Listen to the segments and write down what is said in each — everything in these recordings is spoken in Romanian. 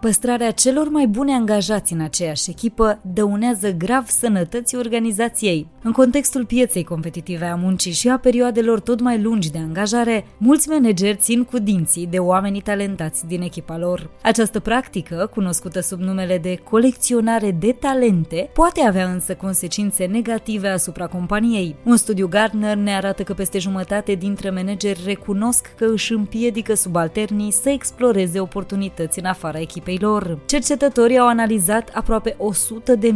Păstrarea celor mai bune angajați în aceeași echipă dăunează grav sănătății organizației. În contextul pieței competitive a muncii și a perioadelor tot mai lungi de angajare, mulți manageri țin cu dinții de oamenii talentați din echipa lor. Această practică, cunoscută sub numele de colecționare de talente, poate avea însă consecințe negative asupra companiei. Un studiu Gartner ne arată că peste jumătate dintre manageri recunosc că își împiedică subalternii să exploreze oportunități în afara echipei echipei lor. Cercetătorii au analizat aproape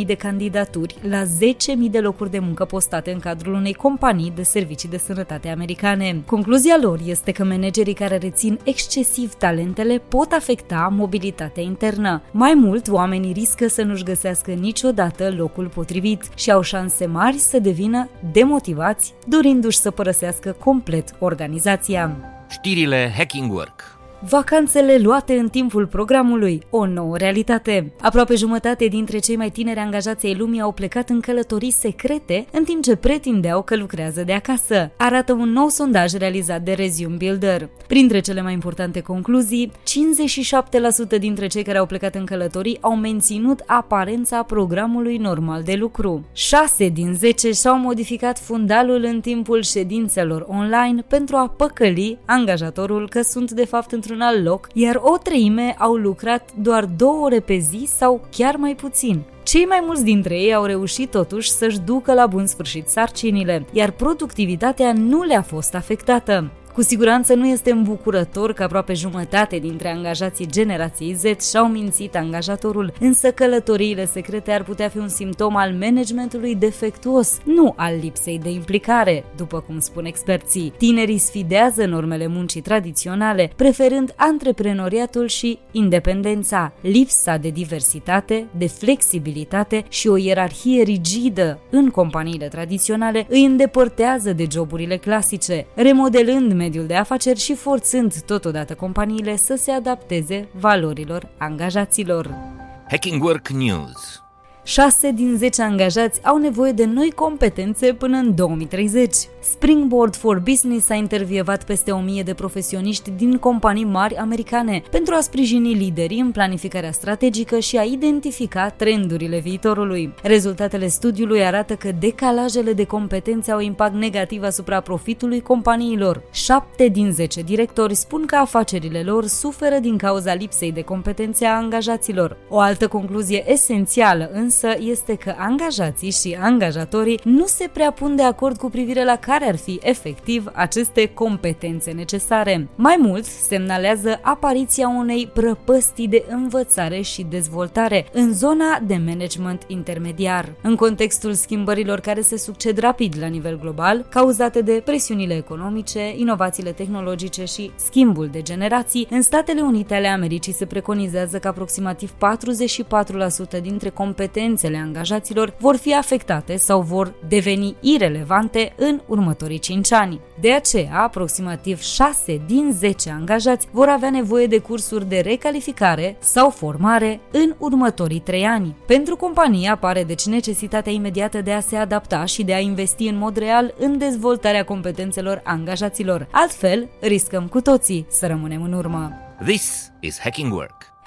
100.000 de candidaturi la 10.000 de locuri de muncă postate în cadrul unei companii de servicii de sănătate americane. Concluzia lor este că managerii care rețin excesiv talentele pot afecta mobilitatea internă. Mai mult, oamenii riscă să nu-și găsească niciodată locul potrivit și au șanse mari să devină demotivați, dorindu-și să părăsească complet organizația. Știrile Hacking Work Vacanțele luate în timpul programului, o nouă realitate. Aproape jumătate dintre cei mai tineri angajați ai lumii au plecat în călătorii secrete, în timp ce pretindeau că lucrează de acasă. Arată un nou sondaj realizat de Resume Builder. Printre cele mai importante concluzii, 57% dintre cei care au plecat în călătorii au menținut aparența programului normal de lucru. 6 din 10 și-au modificat fundalul în timpul ședințelor online pentru a păcăli angajatorul că sunt de fapt într-un într-un alt loc, iar o treime au lucrat doar două ore pe zi sau chiar mai puțin. Cei mai mulți dintre ei au reușit totuși să-și ducă la bun sfârșit sarcinile, iar productivitatea nu le-a fost afectată. Cu siguranță nu este îmbucurător că aproape jumătate dintre angajații generației Z și-au mințit angajatorul, însă călătoriile secrete ar putea fi un simptom al managementului defectuos, nu al lipsei de implicare, după cum spun experții. Tinerii sfidează normele muncii tradiționale, preferând antreprenoriatul și independența. Lipsa de diversitate, de flexibilitate și o ierarhie rigidă în companiile tradiționale îi îndepărtează de joburile clasice, remodelând mediul de afaceri și forțând totodată companiile să se adapteze valorilor angajaților. Hacking Work News 6 din 10 angajați au nevoie de noi competențe până în 2030. Springboard for Business a intervievat peste 1000 de profesioniști din companii mari americane pentru a sprijini liderii în planificarea strategică și a identifica trendurile viitorului. Rezultatele studiului arată că decalajele de competențe au impact negativ asupra profitului companiilor. 7 din 10 directori spun că afacerile lor suferă din cauza lipsei de competențe a angajaților. O altă concluzie esențială însă însă este că angajații și angajatorii nu se prea pun de acord cu privire la care ar fi efectiv aceste competențe necesare. Mai mult, semnalează apariția unei prăpăstii de învățare și dezvoltare în zona de management intermediar. În contextul schimbărilor care se succed rapid la nivel global, cauzate de presiunile economice, inovațiile tehnologice și schimbul de generații, în Statele Unite ale Americii se preconizează că aproximativ 44% dintre competențe competențele angajaților vor fi afectate sau vor deveni irelevante în următorii 5 ani. De aceea, aproximativ 6 din 10 angajați vor avea nevoie de cursuri de recalificare sau formare în următorii 3 ani. Pentru companie apare deci necesitatea imediată de a se adapta și de a investi în mod real în dezvoltarea competențelor angajaților. Altfel, riscăm cu toții să rămânem în urmă. This is Hacking Work.